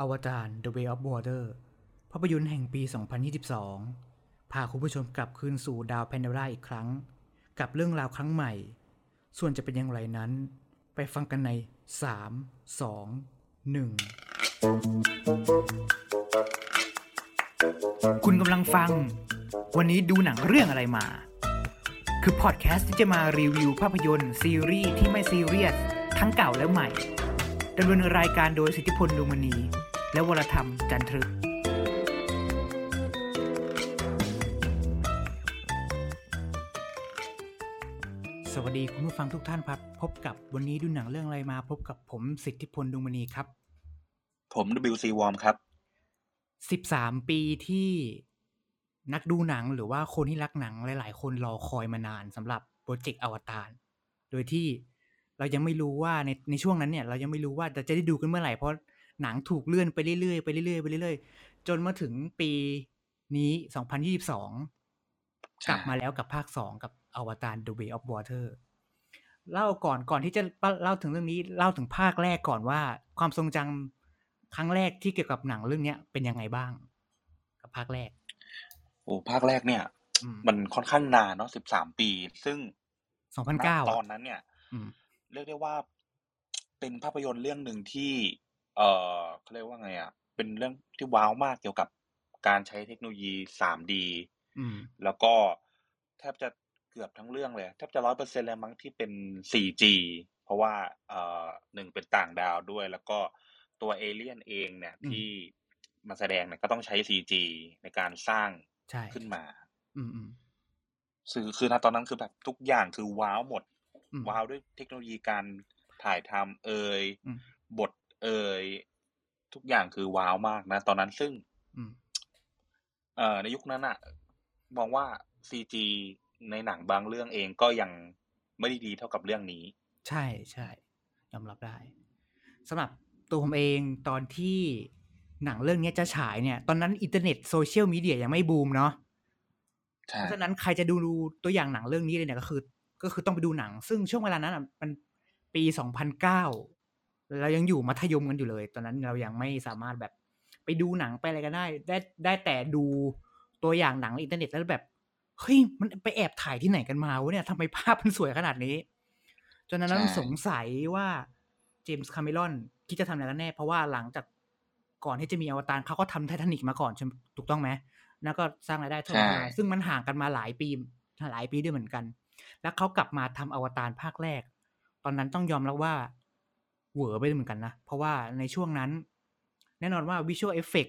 อวตาร The Way of Water ภาพยนตร์แห่งปี 2022 พาคุณผู้ชมกลับคืนสู่ดาวแพนด o ราอีกครั้ง กับเรื่องราวครั้งใหม่ ส่วนจะเป็นอย่างไรนั้น ไปฟังกันใน 3 2 1 คุณกำลังฟัง วันนี้ดูหนังเรื่องอะไรมา คือพอดแคสต์ที่จะมารีวิวภาพยนตร์ซีรีส์ที่ไม่ซีเรียส ทั้งเก่าและใหม่ ดำเนินรายการโดยสิทธิพลดวงมณี และวรธรรมจันทรึก สวัสดีคุณผู้ฟังทุกท่านครับ พบกับวันนี้ดูหนังเรื่องอะไรมา พบกับผมสิทธิพลดวงมณีครับ ผม WC Warm ครับ 13 ปีที่นักดูหนังหรือว่าคนที่รักหนังหลาย ๆ คนรอคอยมานานสำหรับโปรเจกต์อวตาร โดยที่ เรายังไม่รู้ว่าในในช่วงนั้นเนี่ย เรายังไม่รู้ว่าจะจะได้ดูกันเมื่อไหร่เพราะหนังถูกเลื่อนไปเรื่อยๆไปเรื่อยๆไปเรื่อยๆจนมาถึงปีนี้ 2022 กลับมาแล้วกับภาค 2 กับอวตาร The Way of Water เล่าก่อนก่อนที่จะเล่าถึงเรื่องนี้เล่าถึงภาคแรกก่อนว่า ความทรงจำครั้งแรกที่เกี่ยวกับหนังเรื่องเนี้ยเป็นยังไงบ้าง กับภาคแรก โอ้ภาคแรกเนี่ยอืมมันค่อนข้างนานเนาะสิบสามปี ซึ่ง2009ณตอนนั้นเนี่ยอืม เรียกได้ว่า เป็นภาพยนตร์เรื่องหนึ่งที่ เอ่อเขาเรียกว่าไงอะ เป็นเรื่องที่ว้าวมากเกี่ยวกับการใช้เทคโนโลยี 3D อืมแล้วก็แทบจะเกือบทั้งเรื่องเลยแทบจะร้อยเปอร์เซ็นต์เลยมั้งที่เป็น 4G เพราะว่าเอ่อหนึ่งเป็นต่างดาวด้วย แล้วก็ตัวเอเลี่ยนเองเนี่ยอืมที่มาแสดงเนี่ยก็ต้องใช้ 4G ในการสร้างใช่ขึ้นมา อืมอืมคือคือณตอนนั้นคือแบบทุกอย่างคือว้าวหมดอืม ว้าวด้วยเทคโนโลยีการถ่ายทำเอ่ยอืมบทเอ่ยทุกอย่างคือว้าวมากนะ ตอนนั้นซึ่งอืมเอ่อในยุคนั้นอะมองว่า CG ในหนังบางเรื่องเองก็ยังไม่ได้ดีเท่ากับเรื่องนี้ ใช่ใช่ยอมรับได้สำหรับตัวผมเองตอนที่หนังเรื่องเนี้ยจะฉายเนี่ย ตอนนั้นอินเทอร์เน็ตโซเชียลมีเดียยังไม่บูมเนาะใช่เพราะฉะนั้นใครจะดูตัวอย่างหนังเรื่องนี้เลยเนี่ยก็คือ ก็คือต้องไปดูหนัง ซึ่งช่วงเวลานั้นอะมันปีสองพันเก้าเรายังอยู่มัธยมกันอยู่เลย ตอนนั้นเรายังไม่สามารถแบบไปดูหนังไปอะไรกันได้ ได้ได้แต่ดูตัวอย่างหนังในอินเทอร์เน็ตแล้วแบบเฮ้ยมันไปแอบถ่ายที่ไหนกันมาวะเนี่ยทำไมภาพมันสวยขนาดนี้ ตอนนั้นสงสัยว่าเจมส์คาเมรอนคิดจะทำอะไรกันแน่ เพราะว่าหลังจากก่อนที่จะมีอวตารเขาก็ทำไททานิกมาก่อนใช่ไหมถูกต้องไหมแล้วก็สร้างรายได้เท่าไหร่ซึ่งมันห่างกันมาหลายปีหลายปีด้วยเหมือนกัน แล้วเขากลับมาทำอวตารภาคแรก ตอนนั้นต้องยอมรับว่าเหวอไปเหมือนกันนะ เพราะว่าในช่วงนั้น แน่นอนว่า visual effect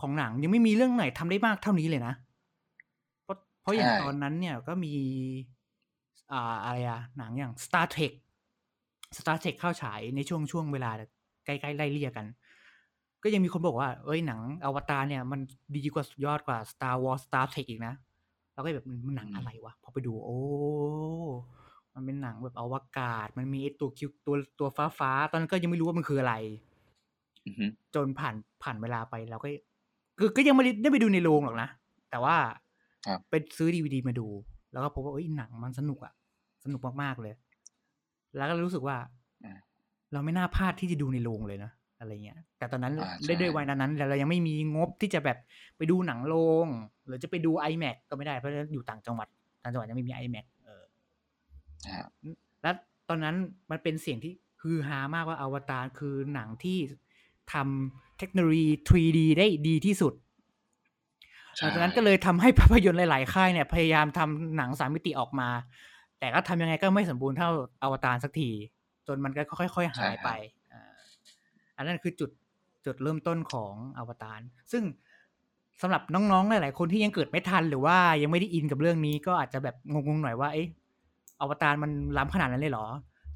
ของหนังยังไม่มีเรื่องไหนทำได้มากเท่านี้เลยนะ เพราะเพราะอย่างตอนนั้นเนี่ยก็มีอ่าอะไรอะหนังอย่าง Star Trek Star Trek เข้าฉายในช่วงช่วงเวลาใกล้ๆไล่เลี่ยกัน ก็ยังมีคนบอกว่า เอ้ยหนังอวตารเนี่ย มันดีกว่าสุดยอดกว่า Star Wars Star Trek อีกนะ แล้วก็แบบมันหนังอะไรวะพอไปดู โอ้ มันเป็นหนังแบบอวกาศ มันมีไอ้ตัวคิวตัวตัวฟ้าฟ้าๆตอนนั้นก็ยังไม่รู้ว่ามันคืออะไรอือฮึจนผ่านผ่านเวลาไปเราก็คือก็ยังไม่ได้ได้ไปดูในโรงหรอกนะ แต่ว่าครับไปซื้อดีวดีมาดู แล้วก็พบว่าเอ้ยหนังมันสนุกอะสนุกมากๆเลย แล้วก็รู้สึกว่าอ่าเราไม่น่าพลาดที่จะดูในโรงเลยนะ อะไรเงี้ย แต่ตอนนั้นอ่าใช่ได้ด้วยวัยนั้นๆเรายังไม่มีงบที่จะแบบไปดูหนังโรงหรือจะไปดู iMac ก็ไม่ได้เพราะอยู่ต่างจังหวัดต่างจังหวัดยังไม่มี iMac เอออ่าแล้วตอนนั้นมันเป็นเสียงที่ฮือฮามากว่าอวตารคือหนังที่ทำเทคโนโลยี 3D ได้ดีที่สุดหใช่ลังจากนั้นก็เลยทำให้ภาพยนตร์หลาย ๆ ค่ายเนี่ย พยายามทำหนังสามมิติออกมา แต่ก็ทำยังไงก็ไม่สมบูรณ์เท่าอวตารสักที จนมันก็ค่อย ๆ หายไป อันนั้นคือจุดจุดเริ่มต้นของอวตารซึ่งสำหรับน้องๆ หลาย ๆ คนที่ยังเกิดไม่ทันหรือว่ายังไม่ได้อินกับเรื่องนี้ก็อาจจะแบบงงๆหน่อยว่าเอ๊ะอวตารมันล้ำขนาดนั้นเลยเหรอ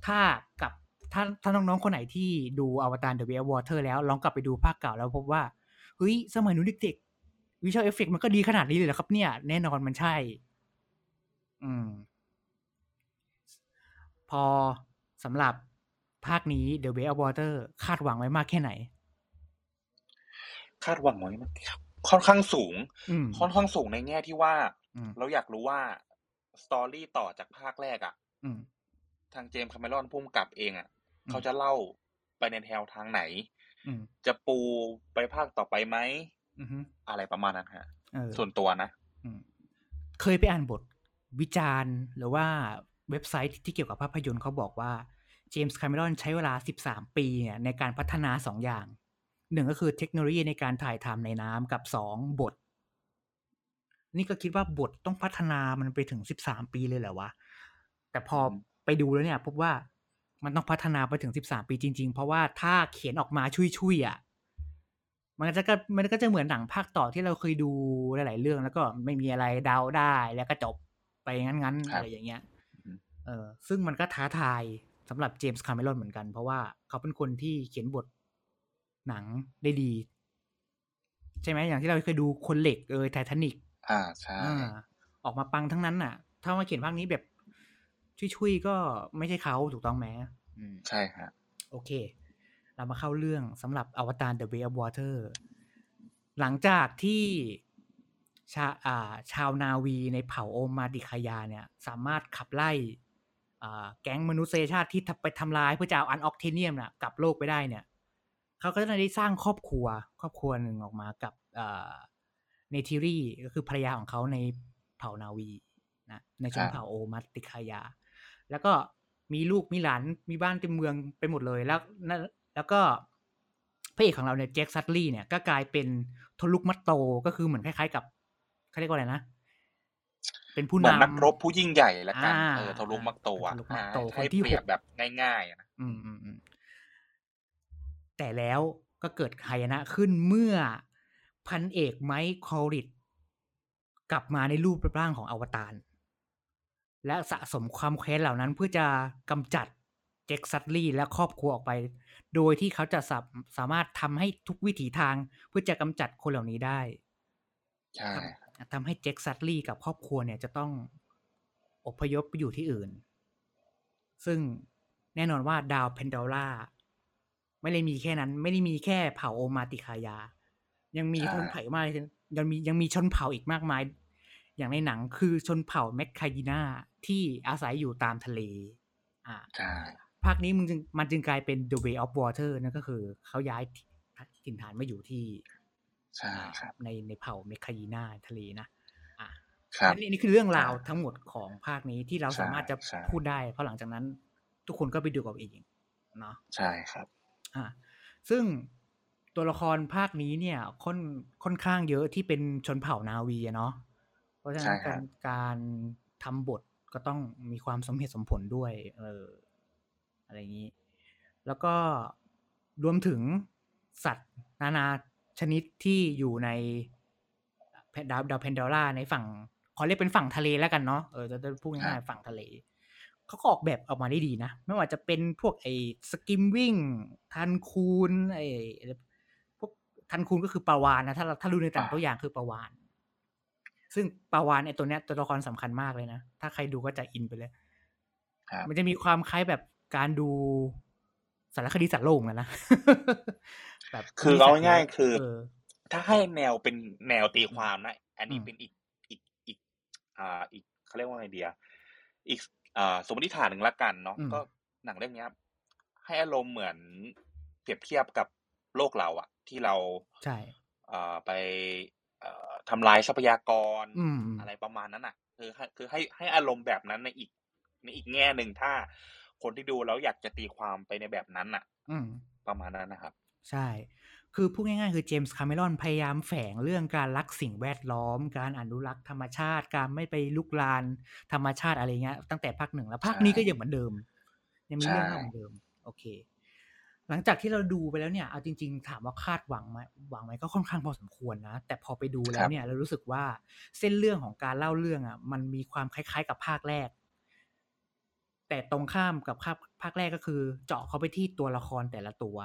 ถ้ากับถ้าถ้าน้องๆ คนไหนที่ดูอวตาร The Way of Water แล้วลองกลับไปดูภาคเก่าแล้วพบว่าเฮ้ยสมัยหนูเด็กๆวิชวลเอฟเฟกมันก็ดีขนาดนี้เลยเหรอครับเนี่ย แน่นอนมันใช่ อืม พอสำหรับ ภาคนี้ The Way of Water คาดหวังไว้มากแค่ไหน คาดหวังไว้มันค่อนข้างสูงอืมค่อนข้างสูงในแง่ที่ว่าอืมเราอยากรู้ว่า story ต่อจากภาคแรกอะอืมทางเจมส์คาเมรอนผู้กำกับเองอะอืมเขาจะเล่าไปในแนวทางไหนออืมจะปูไปภาคต่อไปไหมอือฮึอะไรประมาณนั้นฮะเออส่วนตัวนะอืมเคยไปอ่านบทวิจารณ์ หรือว่าเว็บไซต์ที่เกี่ยวกับภาพยนตร์เขาบอกว่าเจมส์คาเมรอนใช้เวลา 13 ปีเนี่ยในการพัฒนาสองอย่างหนึ่งก็คือเทคโนโลยีในการถ่ายทำในน้ำกับสองบท นี่ก็คิดว่าบทต้องพัฒนามันไปถึง 13 ปีเลยเหรอวะ แต่พออืมไปดูแล้วเนี่ยพบว่ามันต้องพัฒนาไปถึง 13 ปีจริง ๆ เพราะว่าถ้าเขียนออกมาชุยๆอะมันก็จะก็มันก็จะเหมือนหนังภาคต่อที่เราเคยดูหลาย ๆ เรื่องแล้วก็ไม่มีอะไรเดาได้แล้วก็จบไปงั้นๆครับอะไรอย่างเงี้ยอืมเออ ซึ่งมันก็ท้าทาย สำหรับเจมส์คาเมรอนเหมือนกัน เพราะว่าเขาเป็นคนที่เขียนบทหนังได้ดี ใช่ไหมอย่างที่เราเคยดูคนเหล็กเออไททานิกอ่าใช่อ่าออกมาปังทั้งนั้นน่ะ ถ้ามาเขียนภาคนี้แบบชุยๆก็ไม่ใช่เขาถูกต้องไหมอืมใช่ฮะโอเค เรามาเข้าเรื่องสำหรับอวตาร The Way of Water หลังจากที่ชาอ่าชาวนาวีในเผ่าโอมาติคายาเนี่ย สามารถขับไล่อ่า แก๊งมนุษยชาติที่ทำไปทำลายเพื่อจะเอาอันออกเทเนียมน่ะกลับโลกไปได้เนี่ยเขาก็ได้สร้างครอบครัว ครอบครัวหนึ่งออกมากับเนทิรีก็คือภรรยาของเขาในเผ่านาวีนะในชนเผ่าโอมาติคายา แล้วก็มีลูกมีหลานมีบ้านเต็มเมืองไปหมดเลยแล้วนั่นแล้วก็พระเอกของเราเนี่ยแจ็คซัตลีย์เนี่ยก็กลายเป็นทลุกมัตโตก็คือเหมือนคล้ายๆกับเขาเรียกว่าอะไรนะ เป็นผู้เหมือนนำนักรบผู้ยิ่งใหญ่ละกันอ่าเออทะลุมักโตอะทะลุมักอ่าโตให้คนที่เปรียหบกแบบง่ายๆอะนะอืมอืมอืมแต่แล้วก็เกิดหายนะขึ้นเมื่อพันเอกไมค์คอริดกลับมาในรูปร่างของอวตารและสะสมความแค้นเหล่านั้นเพื่อจะกำจัดเจ็กซัตลีย์และครอบครัวออกไป โดยที่เขาจะสาสามารถทำให้ทุกวิถีทางเพื่อจะกำจัดคนเหล่านี้ได้ใช่ ทำให้เจ็กซัตลีย์กับครอบครัวเนี่ยจะต้องอพยพไปอยู่ที่อื่น ซึ่งแน่นอนว่าดาวเพนดอล่าไม่ได้มีแค่นั้น ไม่ได้มีแค่เผ่าโอมาติคายา ยังมีชนเผ่ามากยังมียังมีชนเผ่าอีกมากมาย อย่างในหนังคือชนเผ่าแมคคายินาที่อาศัยอยู่ตามทะเล อ่าใช่ภาคนี้มันจึงมันจึงกลายเป็น The Way of Water นั่นก็คือเขาย้ายถิ่นฐานมาอยู่ที่ ใช่ครับในในเผ่าเมคคายีนาทะเลนะอะครับอันนี้นี่คือเรื่องราวใช่ทั้งหมดของภาคนี้ที่เราใช่สามารถจะใช่พูดได้ เพราะหลังจากนั้น ทุกคนก็ไปดูกับเองเนาะใช่ครับ อะซึ่งตัวละครภาคนี้เนี่ยค่อนค่อนข้างเยอะที่เป็นชนเผ่านาวีอะเนาะเพราะฉะนั้นใช่ครัการบการทำบทก็ต้องมีความสมเหตุสมผลด้วย เอออะไรอย่างนี้ แล้วก็รวมถึงสัตว์นานา ชนิดที่อยู่ในดาวดาวแพนดอร่าในฝั่งขอเรียกเป็นฝั่งทะเลแล้วกันเนาะเออจะจะพูดง่ายๆฝั่งทะเลเขาก็ออกแบบออกมาได้ดีนะ ไม่ว่าจะเป็นพวกไอ้ Skimwing Tulkun ไอ้พวก Tulkun ก็คือปลาวาฬนะถ้าเราถ้าดูในต่างอ่าตัวอย่างคือปลาวาฬ ซึ่งปลาวาฬไอ้ตัวเนี้ยตัวละครสำคัญมากเลยนะ ถ้าใครดูก็จะอินไปเลยครับมันจะมีความคล้ายแบบการดูสารคดีสัตว์โลกนะนะ แบบคือเอาง่ายๆคือเออถ้าให้แนวเป็นแนวตีความนะ อันนี้อืมเป็นอีกอีกอีก อ่า อีกเขาเรียกว่าไงเดีย อีกอ่าสมมติฐานหนึ่งละกันเนาะอืมก็หนังเรื่องเนี้ย ให้อารมณ์เหมือนเปรียบเทียบกับโลกเราอะที่เราใช่อ่าไปเอ่อทำลายทรัพยากรอืมอืมอะไรประมาณนั้นอะคือให้คือให้ให้อารมณ์แบบนั้นในอีกในอีกแง่หนึ่งถ้า คนที่ดูแล้วอยากจะตีความไปในแบบนั้นอะอืมประมาณนั้นนะครับ ใช่ คือพูดง่ายๆ คือเจมส์คาเมรอนพยายามแฝงเรื่องการรักสิ่งแวดล้อม การอนุรักษ์ธรรมชาติ การไม่ไปลุกลานธรรมชาติอะไรเงี้ย ตั้งแต่ภาคหนึ่งแล้วภาคนี้ก็ยังเหมือนเดิม ยังมีเรื่องเล่าเหมือนเดิม โอเค หลังจากที่เราดูไปแล้วเนี่ย เอาจริง ๆ ถามว่าคาดหวังไหมหวังไหมก็ค่อนข้างพอสมควรนะ แต่พอไปดูแล้วเนี่ย เรารู้สึกว่าเส้นเรื่องของการเล่าเรื่องอะ มันมีความคล้ายๆ กับภาคแรกแต่ตรงข้ามกับภาคภาคแรกก็คือ เจาะเข้าไปที่ตัวละครแต่ละตัว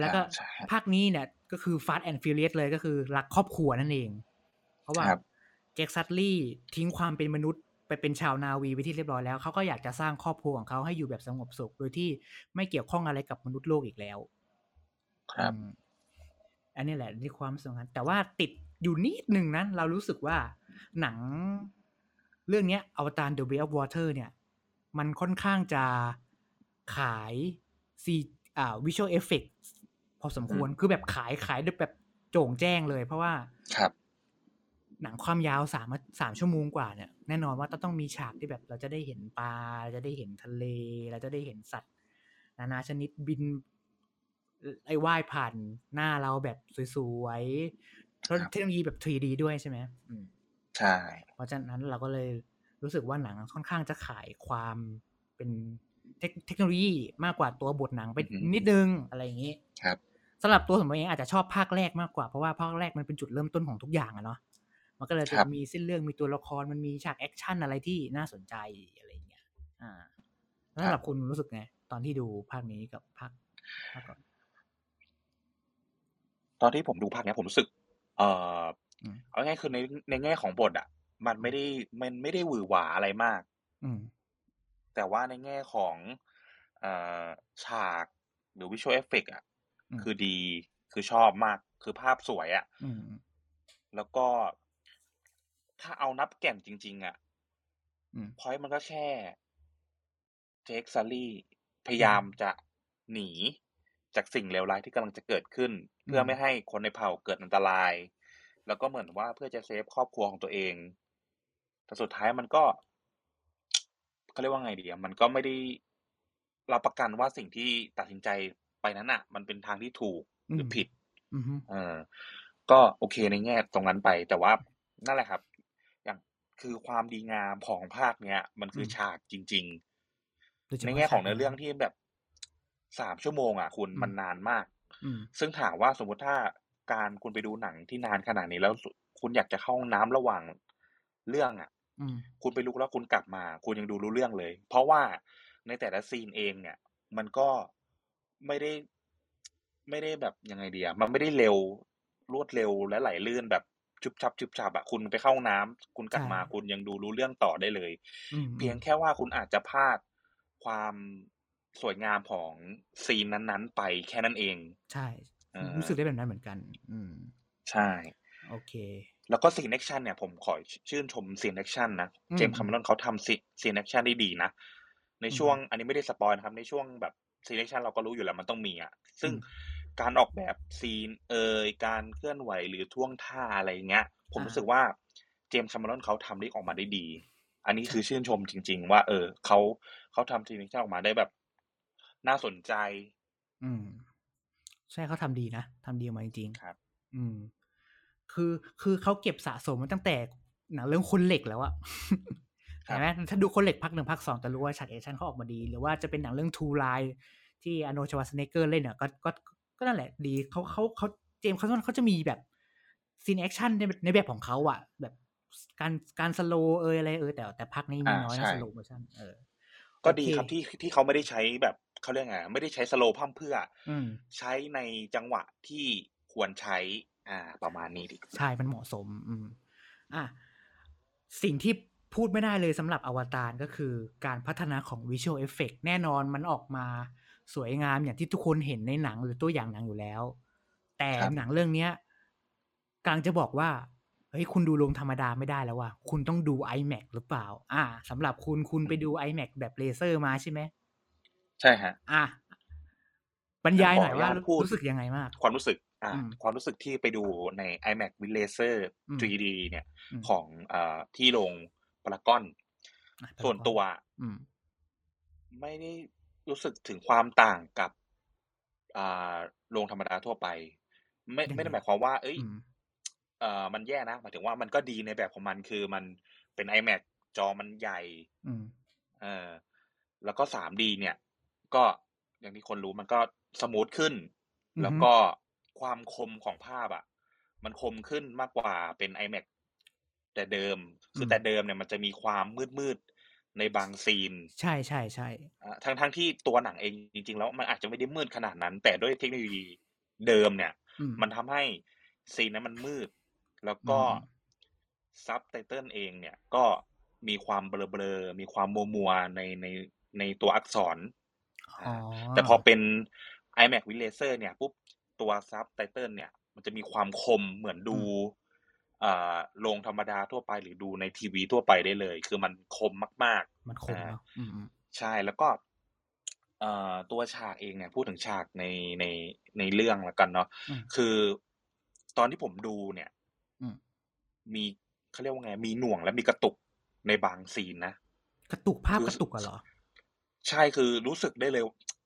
แล้วก็ใช่ครับภาคนี้เนี่ย ก็คือ Fast and Furious เลยก็คือรักครอบครัวนั่นเอง เพราะว่าครับแจ็คซัตลี่ทิ้งความเป็นมนุษย์ไปเป็นชาวนาวีไปที่เรียบร้อยแล้วเขาก็อยากจะสร้างครอบครัวของเขาให้อยู่แบบสงบสุขโดยที่ไม่เกี่ยวข้องอะไรกับมนุษย์โลกอีกแล้ว ครับอืมอันนี้แหละที่ความสำคัญแต่ว่าติดอยู่นิดหนึ่งนะเรารู้สึกว่าหนังเรื่องเนี้ยอวตาร The Way of Water เนี่ย มันค่อนข้างจะขายซีอ่า visual effect พอ สมควรคือแบบขายขายแบบโจ่งแจ้งเลย เพราะว่าครับ หนังความยาวสามสามชั่วโมงกว่าเนี่ยแน่นอนว่าต้องมีฉากที่แบบ เราจะได้เห็นปลาเราจะได้เห็นทะเล เราจะได้เห็นสัตว์ นานาชนิดบิน ไอ้ว่ายผ่านหน้าเราแบบสวยๆแล้วเทคโนโลยีแบบ 3D ด้วยใช่ไหมอืมใช่เพราะฉะนั้นเราก็เลยรู้สึกว่าหนังค่อนข้างจะขายความเป็นเทคเทคโนโลยีมากกว่าตัวบทหนังไปนิดนึงอะไรอย่างนี้ ครับ สำหรับตัวผมเองอาจจะชอบภาคแรกมากกว่าเพราะว่าภาคแรกมันเป็นจุดเริ่มต้นของทุกอย่างอะเนาะมันก็เลยจะมีเส้นเรื่องมีตัวละครมันมีฉากแอคชั่นอะไรที่น่าสนใจอะไรอย่างเงี้ยอ่าแล้วสำหรับคุณรู้สึกไงตอนที่ดูภาคนี้กับภาคภาคก่อนตอนที่ผมดูภาคเนี้ยผมรู้สึก เอ่อเอาง่ายๆคือในในแง่ของบทอะ มันไม่ได้มันไม่ได้หวือหวาอะไรมาก อืมแต่ว่าในแง่ของเอ่อฉากหรือ visual effect อะ คือดีคือชอบมากคือภาพสวยอะอืมแล้วก็ถ้าเอานับแก่นจริง ๆอะอืมพอยมันก็แค่เจคซารี่พยายามจะหนีจากสิ่งเลวร้ายที่กำลังจะเกิดขึ้น เพื่อไม่ให้คนในเผ่าเกิดอันตราย แล้วก็เหมือนว่าเพื่อจะเซฟครอบครัวของตัวเอง แต่สุดท้ายมันก็เขาเรียกว่าไงดีอะมันก็ไม่ได้รับประกันว่าสิ่งที่ตัดสินใจ ไปนั้นอะ มันเป็นทางที่ถูกหรือผิดอืมเออก็โอเคในแง่ตรงนั้นไป แต่ว่านั่นแหละครับ อย่างคือความดีงามของภาคเนี้ย มันคือฉากจริง ๆ ในแง่ของเนื้อเรื่องที่แบบสามชั่วโมงอะ คุณมันนานมากอืมซึ่งถามว่าสมมติถ้าการคุณไปดูหนังที่นานขนาดนี้แล้วคุณอยากจะเข้าห้องน้ำระหว่างเรื่องอะอืมคุณไปลุกแล้วคุณกลับมา คุณยังดูรู้เรื่องเลย เพราะว่าในแต่ละซีนเองเนี่ย มันก็ ไม่ได้ ไม่ได้แบบยังไงดีอะมันไม่ได้เร็วรวดเร็วและไหลลื่นแบบชุบชับชุบชับอะคุณไปเข้าห้องน้ำคุณกลับมาคุณยังดูรู้เรื่องต่อได้เลยอืมเพียงแค่ว่าคุณอาจจะพลาดความสวยงามของซีนนั้นๆ ไปแค่นั้นเอง ใช่เออรู้สึกได้แบบนั้นเหมือนกัน อืม ใช่ โอเค แล้วก็ซีนแอคชั่นเนี่ยผมขอชื่นชมซีนแอคชั่นนะอืมเจมส์คาเมรอนเขาทำซีซีนแอคชั่นได้ดีนะ ในช่วงอันนี้ไม่ได้สปอยนะครับ ในช่วงแบบ ซีนแอคชั่นเราก็รู้อยู่แล้วมันต้องมีอะซึ่งอืมการออกแบบซีนเอ่ยการเคลื่อนไหวหรือท่วงท่าอะไรเงี้ย ผมอ่ารู้สึกว่าเจมส์คาเมรอนเขาทำได้ออกมาได้ดี อันนี้คือชื่นชมจริง ๆ ว่า เออเขาเขาทำซีนแอคชั่นออกมาได้แบบ น่าสนใจ อืม ใช่เขาทำดีนะทำดีออกมาจริงๆครับ อืม คือคือเขาเก็บสะสมมาตั้งแต่หนังเรื่องคนเหล็กแล้วอะ ครับเห็นไหมถ้าดูคนเหล็กภาคหนึ่งภาคสองจะรู้ว่าฉากแอคชั่นเขาออกมาดี หรือว่าจะเป็นหนังเรื่อง True Lies ที่อโนชวาสเนเกอร์เล่นอะก็ก็ก็นั่นแหละดีเขาเขาเขาเจมส์เขาเขาจะมีแบบซีนแอคชั่นในในแบบของเขาอะแบบการการ slow เอยอะไรเออแต่แต่ภาคนี้มีอ่าน้อยนะใช่ slowมชั่นเออก็ดีโอเคครับที่ที่เขาไม่ได้ใช้แบบเขาเรียกไงไม่ได้ใช้สโลว์พร่ำเพรื่ออืมใช้ในจังหวะที่ควรใช้ อ่า ประมาณนี้ดีใช่มันเหมาะสม อืม อะสิ่งที่ พูดไม่ได้เลยสำหรับอวตารก็คือการพัฒนาของ Visual Effect แน่นอนมันออกมาสวยงามอย่างที่ทุกคนเห็นในหนังหรือตัวอย่างหนังอยู่แล้ว แต่ครับหนังเรื่องเนี้ยกำลังจะบอกว่าเฮ้ยคุณดูลงธรรมดาไม่ได้แล้วว่ะคุณต้องดู iMac หรือเปล่า อ่าสำหรับคุณคุณไปดู iMac แบบเลเซอร์มาใช่ไหมใช่ฮะ อะบรรยายหน่อยขออนุว่าญาตพูดรู้สึกยังไงมาก ความรู้สึก อ่าอืมความรู้สึกที่ไปดูใน iMac with Laser อืม 3D เนี่ยอืมของเอ่อที่โรง พารากอนอะส่วนตัวอืมไม่ได้รู้สึกถึงความต่างกับอ่าโรงธรรมดาทั่วไป ไม่ยังไงไม่ได้หมายความว่า เอ้ยอืมเอ่อมันแย่นะหมายถึงว่ามันก็ดีในแบบของมันคือมันเป็น iMac จอมันใหญ่อืมเออแล้วก็ 3D เนี่ย ก็อย่างที่คนรู้มันก็ smooth ขึ้นอือฮึแล้วก็ความคมของภาพอะ มันคมขึ้นมากกว่าเป็น IMAX แต่เดิม คือแต่เดิมเนี่ยมันจะมีความมืดๆในบางซีน ใช่ใช่ใช่อ่าทั้งทั้งที่ตัวหนังเองจริง ๆ แล้วมันอาจจะไม่ได้มืดขนาดนั้น แต่ด้วยเทคโนโลยีเดิมเนี่ยอืมมันทำให้ซีนนั้นมันมืด แล้วก็อืมซับไตเติลเองเนี่ยก็มีความเบลอๆมีความมัวๆในในในตัวอักษรอ๋อแต่พอเป็น IMAX with Laser เนี่ยปุ๊บตัวซับไตเติลเนี่ย มันจะมีความคมเหมือนดู อ่าโรงธรรมดาทั่วไปหรือดูในทีวีทั่วไปได้เลย คือมันคมมากมันคมเนาะอืมอืมๆใช่แล้วก็อ่อตัวฉากเองเนี่ยพูดถึงฉากในในในเรื่องแล้วกันเนาะอืมคือตอนที่ผมดูเนี่ยอืมมีเขาเรียกว่าไง มีหน่วงและมีกระตุกในบางซีนนะ กระตุกภาพคือกระตุกอะเหรอ ใช่คือรู้สึกได้เลย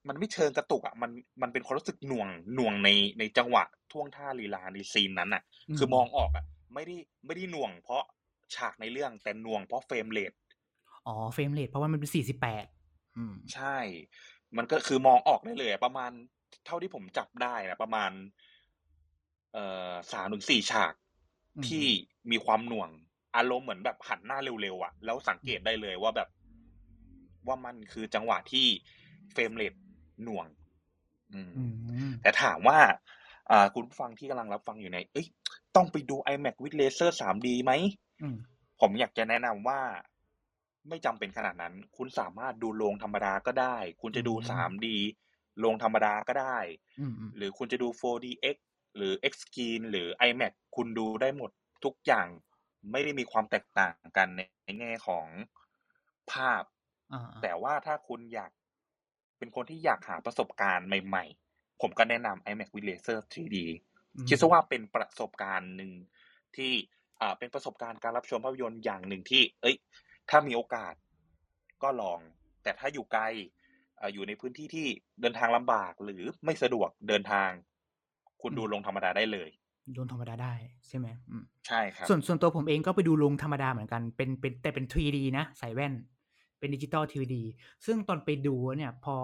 มันไม่เชิงกระตุกอะมันมันเป็นความรู้สึกหน่วงหน่วงในในจังหวะท่วงท่าลีลาในซีนนั้นอะอืมคือมองออกอะ ไม่ได้ไม่ได้หน่วง เพราะฉากในเรื่องแต่หน่วงเพราะ frame rateอ๋อ frame rate เพราะว่ามันเป็นสี่สิบแปดอืมใช่ มันก็คือมองออกได้เลยอะประมาณเท่าที่ผมจับได้นะประมาณ เอ่อสามถึงสี่ฉากอืมที่มีความหน่วง อารมณ์เหมือนแบบหันหน้าเร็วๆอะ แล้วสังเกตได้เลยว่าแบบ ว่ามันคือจังหวะที่ frame rate หน่วง อืมอืมแต่ถามว่า อ่า คุณผู้ฟังที่กำลังรับฟังอยู่ใน เอ้ย ต้องไปดู iMac with Laser 3D ไหมอืมผมอยากจะแนะนำว่า ไม่จำเป็นขนาดนั้น คุณสามารถดูโรงธรรมดาก็ได้ คุณจะดูอืม 3D โรงธรรมดาก็ได้อืมอืมหรือคุณจะดู 4DX หรือ X Screen หรือ iMac คุณดูได้หมดทุกอย่างไม่ได้มีความแตกต่างกันในแง่ของภาพอ่าแต่ว่าถ้าคุณอยากเป็นคนที่อยากหาประสบการณ์ใหม่ ๆ ผมก็แนะนำ iMac with Laser 3D อืม คิดซะว่าเป็นประสบการณ์หนึ่งที่อ่าเป็นประสบการณ์การรับชมภาพยนตร์อย่างหนึ่งที่ เอ้ย ถ้ามีโอกาสก็ลอง แต่ถ้าอยู่ไกลอ่าอยู่ในพื้นที่ที่เดินทางลำบากหรือไม่สะดวกเดินทาง คุณดูลงธรรมดาได้เลยโดนธรรมดาได้ใช่ไหมอืมใช่ครับส่วนส่วนตัวผมเองก็ไปดูโรงธรรมดาเหมือนกันเป็นเป็นแต่เป็น 3D นะใส่แว่น เป็นดิจิตอล 3D ซึ่งตอนไปดูเนี่ย พอ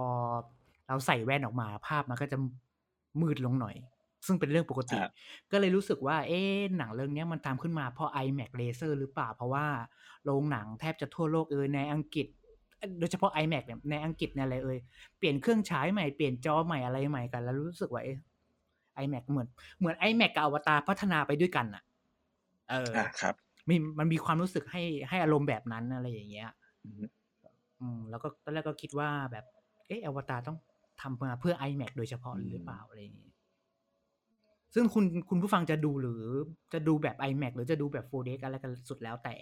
เราใส่แว่นออกมาภาพมันก็จะมืดลงหน่อย ซึ่งเป็นเรื่องปกติครับก็เลยรู้สึกว่า เอ๊ะหนังเรื่องเนี้ยมันทำขึ้นมาเพราะ iMac Laser หรือเปล่า เพราะว่าโรงหนังแทบจะทั่วโลกเอยในอังกฤษ โดยเฉพาะ iMac เนี่ยในอังกฤษเนี่ยอะไรเอ่ยเปลี่ยนเครื่องฉายใหม่เปลี่ยนจอใหม่อะไรใหม่กัน แล้วรู้สึกว่าเอ๊ะ iMac เหมือนเหมือน iMac กับอวตารพัฒนาไปด้วยกันอะเออออ่าครับมีมันมีความรู้สึกให้ให้อารมณ์แบบนั้นอะไรอย่างเงี้ยอือฮึอืมแล้วก็ตอนแรกก็คิดว่าแบบเอ๊ะอวตารต้องทำมาเพื่อ iMac โดยเฉพาะหรือเปล่าอะไรอย่างงี้ ซึ่งคุณคุณผู้ฟังจะดูหรือจะดูแบบ iMac หรือจะดูแบบ 4DX อะไรกันสุดแล้วแต่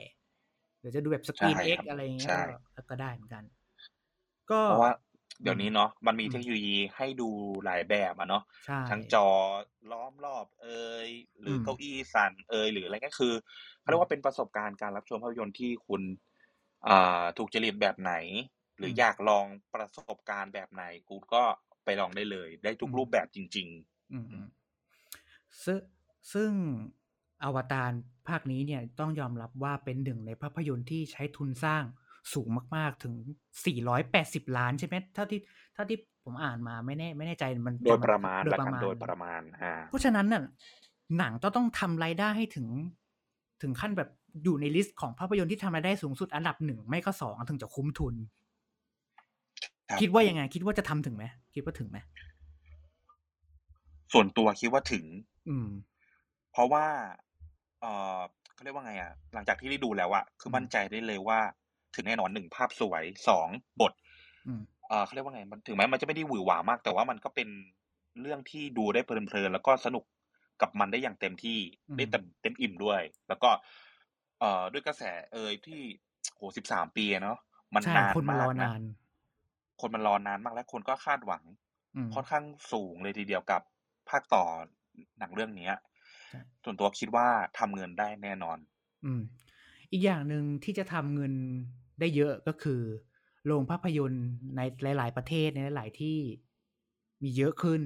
หรือจะดูแบบ Screen ใช่ X ครับอะไรอย่างเงี้ยใช่ก็ก็ได้เหมือนกัน ก็เพราะว่าเดี๋ยวนี้เนาะมันมีอืมเทคโนโลยีให้ดูหลายแบบอะเนาะใช่ทั้งจอล้อมรอบเอยหรืออมเก้าอี้สั่นเอยหรืออะไรก็คือเขาเรียกว่าเป็นประสบการณ์การรับชมภาพยนตร์ที่คุณอ่าถูกจริตแบบไหน หรืออยากลองประสบการณ์แบบไหนคุณก็ไปลองได้เลย ได้ทุกรูปแบบจริงอืมอืม ซึ่งซึ่งอวตารภาคนี้เนี่ยต้องยอมรับว่าเป็นหนึ่งในภาพยนตร์ที่ใช้ทุนสร้างสูงมาก ๆ ถึง 480 ล้านใช่ไหมเท่าที่เท่าที่ผมอ่านมาไม่แน่ไม่แน่ใจมันๆโดยประมาณโดยละประกันมาณโดยประมาณอ่าเพราะฉะนั้นน่ะหนังต้องต้องทำรายได้ให้ถึง ถึงขั้นแบบอยู่ในลิสต์ของภาพยนตร์ที่ทำรายได้สูงสุดอันดับหนึ่งไม่ก็สองถึงจะคุ้มทุนครับคิดว่ายังไง คิดว่าจะทำถึงไหมคิดว่าถึงไหม ส่วนตัวคิดว่าถึง อืม เพราะว่า เออเขาเรียกว่าไงอะ หลังจากที่ได้ดูแล้วอะคือมมั่นใจได้เลยว่า ถึงแน่นอนหนึ่งภาพสวยสองบท อืม เออเขาเรียกว่าไง มันถึงแม้มันจะไม่ได้หวือหวามาก แต่ว่ามันก็เป็นเรื่องที่ดูได้เพลินๆแล้วก็สนุกกับมันได้อย่างเต็มที่อืม ได้เต็มเต็มอิ่มด้วย แล้วก็ เอ่อด้วยกระแสเอ่ยที่โหสิบสามปีอะเนาะมันใช่นานคนมารอมากนานะน คนมันรอนานมากและคนก็คาดหวัง อืม ค่อนข้างสูงเลยทีเดียวกับ ภาคต่อหนังเรื่องเนี้ยใช่ส่วนตัวคิดว่าทำเงินได้แน่นอน อืม อีกอย่างหนึ่งที่จะทำเงินได้เยอะก็คือโรงภาพยนตร์ในหลาย ๆ ประเทศในหลาย ๆ ที่มีเยอะขึ้น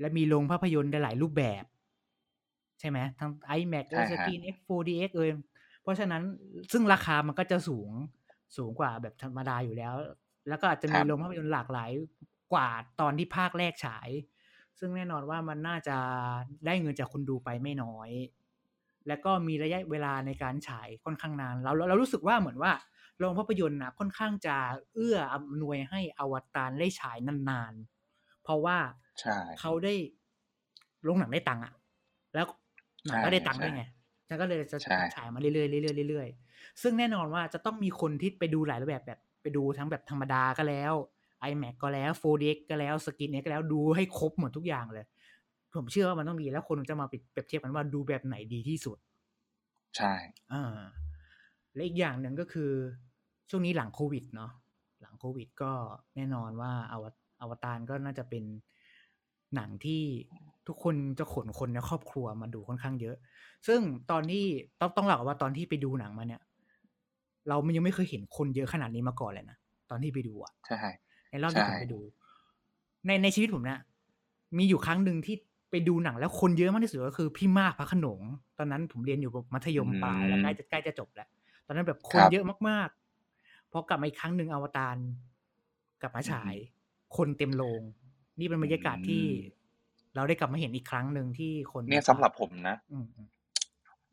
และมีโรงภาพยนตร์ในหลายรูปแบบ ใช่ไหมทั้ง iMac เอใช่ยฮะ Screen X 4DX เอยเพราะฉะนั้นซึ่งราคามันก็จะสูงสูงกว่าแบบธรรมดาอยู่แล้ว แล้วก็อาจจะมีโรงภาพยนตร์หลากหลายกว่าตอนที่ภาคแรกฉาย ซึ่งแน่นอนว่ามันน่าจะได้เงินจากคนดูไปไม่น้อย แล้วก็มีระยะเวลาในการฉายค่อนข้างนานเราเราเรารู้สึกว่าเหมือนว่าโรงภาพยนตร์นะค่อนข้างจะเอื้ออำนวยให้อวตารได้ฉายนานๆ เพราะว่าใช่เขาได้โรงหนังได้ตังค์อะแล้วหนังก็ได้ตังค์ใช่ด้วยไงฉันก็เลยจะใช่ฉายมาเรื่อยๆเรื่อยๆเรื่อยๆซึ่งแน่นอนว่าจะต้องมีคนที่ไปดูหลายรูปแบบแบบ ไปดูทั้งแบบธรรมดาก็แล้ว iMac ก็แล้ว 4DX ก็แล้ว Screen X ก็แล้วดูให้ครบหมดทุกอย่างเลย ผมเชื่อว่ามันต้องมีแล้วคนจะมาเปรียบเทียบกันว่าดูแบบไหนดีที่สุด ใช่อ่าและอีกอย่างหนึ่งก็คือ ช่วงนี้หลังโควิดเนาะหลังโควิดก็แน่นอนว่าอวอวตารก็น่าจะเป็นหนังที่ทุกคนจะขนคนในครอบครัวมาดูค่อนข้างเยอะ ซึ่งตอนที่ต้องต้องเล่าว่าตอนที่ไปดูหนังมาเนี่ย เรามันยังไม่เคยเห็นคนเยอะขนาดนี้มาก่อนเลยนะ ตอนที่ไปดูอะ ใช่ ในรอบที่ผมไปดู ในในชีวิตผมเนี่ยมีอยู่ครั้งหนึ่งที่ไปดูหนังแล้วคนเยอะมากที่สุดก็คือพี่มากพระโขนง ตอนนั้นผมเรียนอยู่มัธยมปลายแล้วใกล้จะใกล้จะจบแล้ว ตอนนั้นแบบคนเยอะมากๆพอกลับมาอีกครั้งหนึ่งอวตารกลับมาฉาย คนเต็มโรงนี่เป็นบรรยากาศที่เราได้กลับมาเห็นอีกครั้งหนึ่งที่คนเนี่ยสำหรับผมนะอืม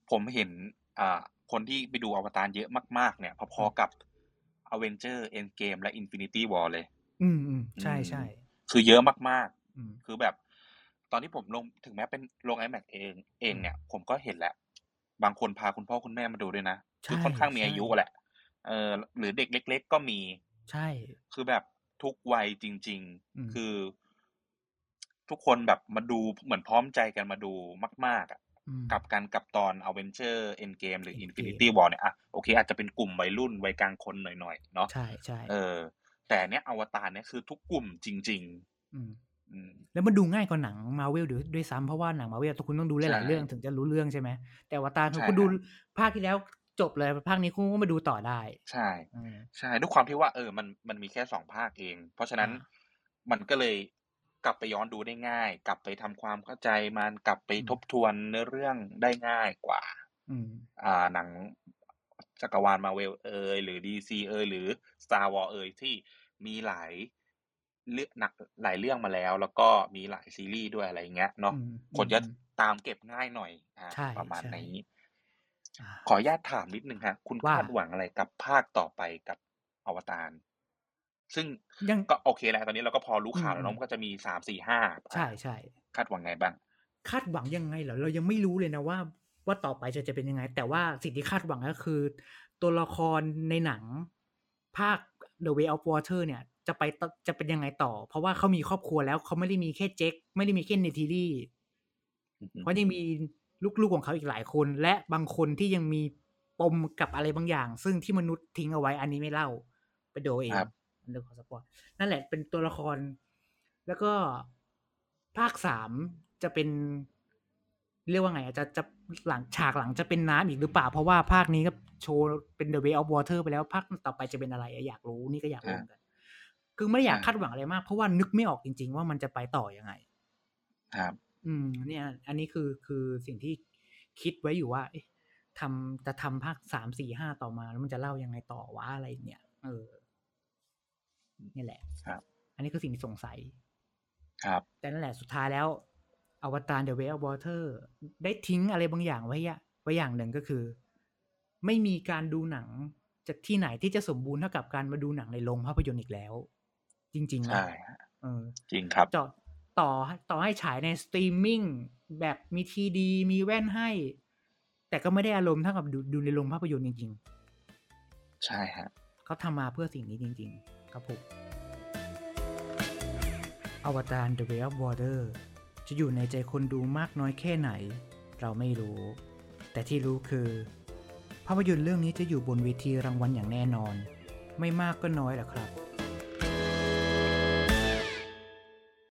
ผมเห็น อ่า คนที่ไปดูอวตารเยอะมากๆ เนี่ย พอๆกับ Avenger Endgame และ Infinity War เลย อืมอืมใช่ใช่คือเยอะมากอืมๆคือแบบ ตอนที่ผมลงถึงแม้เป็นลง IMAX เองเองเนี่ย ผมก็เห็นแล้ว บางคนพาคุณพ่อคุณแม่มาดูด้วยนะคือค่อนข้างมีอายุแหละ เออหรือเด็กเล็ก ๆ ก็มี ใช่ คือแบบทุกวัยจริงอืมๆคือ ทุกคนแบบมาดูเหมือนพร้อมใจกันมาดูมาก ๆอะอืมกับกันกับตอน Avenger Endgame หรือ Endgame Infinity War เนี่ยอะโอเค อาจจะเป็นกลุ่มวัยรุ่นวัยกลางคนหน่อยๆเนาะใช่ใช่เออ แต่เนี้ยอวตารเนี่ยคือทุกกลุ่มจริงอืมๆอืมแล้วมันดูง่ายกว่าหนังมาเวลด้วยซ้ำเพราะว่าหนังมาเวลคุณต้องดูหลายใช่ๆเรื่องถึงจะรู้เรื่องใช่ไหมแต่อวตารคือใช่คุณดูครับภาคที่แล้วจบเลยภาคนี้คุณก็มาดูต่อได้ ใช่อืมใช่ด้วยความที่ว่าเออมันมันมีแค่สองภาคเอง เพราะฉะนั้นอ่ามันก็เลยกลับไปย้อนดูได้ง่าย กลับไปทำความเข้าใจมันกลับไปอืมทบทวนเนื้อเรื่องได้ง่ายกว่าอืมอ่าหนังจักรวาลมาเวลเอยหรือดีซีเอยหรือ Star Wars เอยที่ มีหลายเรื่องหนักหลายเรื่องมาแล้ว แล้วก็มีหลายซีรีส์ด้วยอะไรอย่างเงี้ยเนาะอืมคนจะอืมตามเก็บง่ายหน่อยอ่าใช่ประมาณใช่นี้อ่าขออนุญาตถามนิดนึงฮะ คุณว่าคาดหวังอะไรกับภาคต่อไปกับอวตารซึ่งยังก็โอเคแล้วตอนนี้เราก็พอรู้ข่าวอืมแล้วเนาะมันก็จะมีสามสี่ห้าใช่ใช่คาดหวังไงบ้าง คาดหวังยังไงเหรอเรายังไม่รู้เลยนะว่า ว่าต่อไปจะจะเป็นยังไง แต่ว่าสิ่งที่คาดหวังก็คือ ตัวละครในหนังภาค The Way of Water เนี่ยจะไปต่อจะเป็นยังไงต่อ เพราะว่าเขามีครอบครัวแล้วเขาไม่ได้มีแค่เจ็คไม่ได้มีแค่เนทิลี่อือฮึเพราะยังมีลูกๆของเขาอีกหลายคน และบางคนที่ยังมีปมกับอะไรบางอย่าง ซึ่งที่มนุษย์ทิ้งเอาไว้อันนี้ไม่เล่า ไปดูเองครับอันเรื่องของสปอยนั่นแหละเป็นตัวละคร แล้วก็ภาคสามจะเป็น เรียกว่าไงอะจะจะหลังฉากหลังจะเป็นน้ำอีกหรือเปล่า เพราะว่าภาคนี้ก็ โชว์เป็น The Way of Water ไปแล้วภาคต่อไปจะเป็นอะไรอะอยากรู้นี่ก็อยากรู้เหมือนกันคือไม่ได้อยากอ่าคาดหวังอะไรมาก เพราะว่านึกไม่ออกจริง ๆ ว่ามันจะไปต่อยังไง ครับ อืม เนี่ย อันนี้คือคือสิ่งที่คิดไว้อยู่ว่าเอ๊ะทำจะทำภาคสามสี่ห้าต่อมา แล้วมันจะเล่ายังไงต่อวะอะไรเนี่ย เออ นี่แหละ ครับ อันนี้คือสิ่งที่สงสัย ครับ แต่นั่นแหละสุดท้ายแล้ว อวตาร The Way of Water ได้ทิ้งอะไรบางอย่างไว้อะไว้อย่างหนึ่งก็คือ ไม่มีการดูหนังจากที่ไหนที่จะสมบูรณ์เท่ากับการมาดูหนังในโรงภาพยนตร์อีกแล้ว จริงๆนะใช่ฮะเออจริงครับจอต่อต่อให้ฉายในสตรีมมิ่งแบบมี 3D มีแว่นให้ แต่ก็ไม่ได้อารมณ์เท่ากับดูดูในโรงภาพยนตร์จริงใช่ฮะๆเขาทำมาเพื่อสิ่งนี้จริง ๆ ครับผมอวตาร The Way of Water จะอยู่ในใจคนดูมากน้อยแค่ไหน เราไม่รู้ แต่ที่รู้คือ ภาพยนตร์เรื่องนี้จะอยู่บนเวทีรางวัลอย่างแน่นอน ไม่มากก็น้อยแหละครับ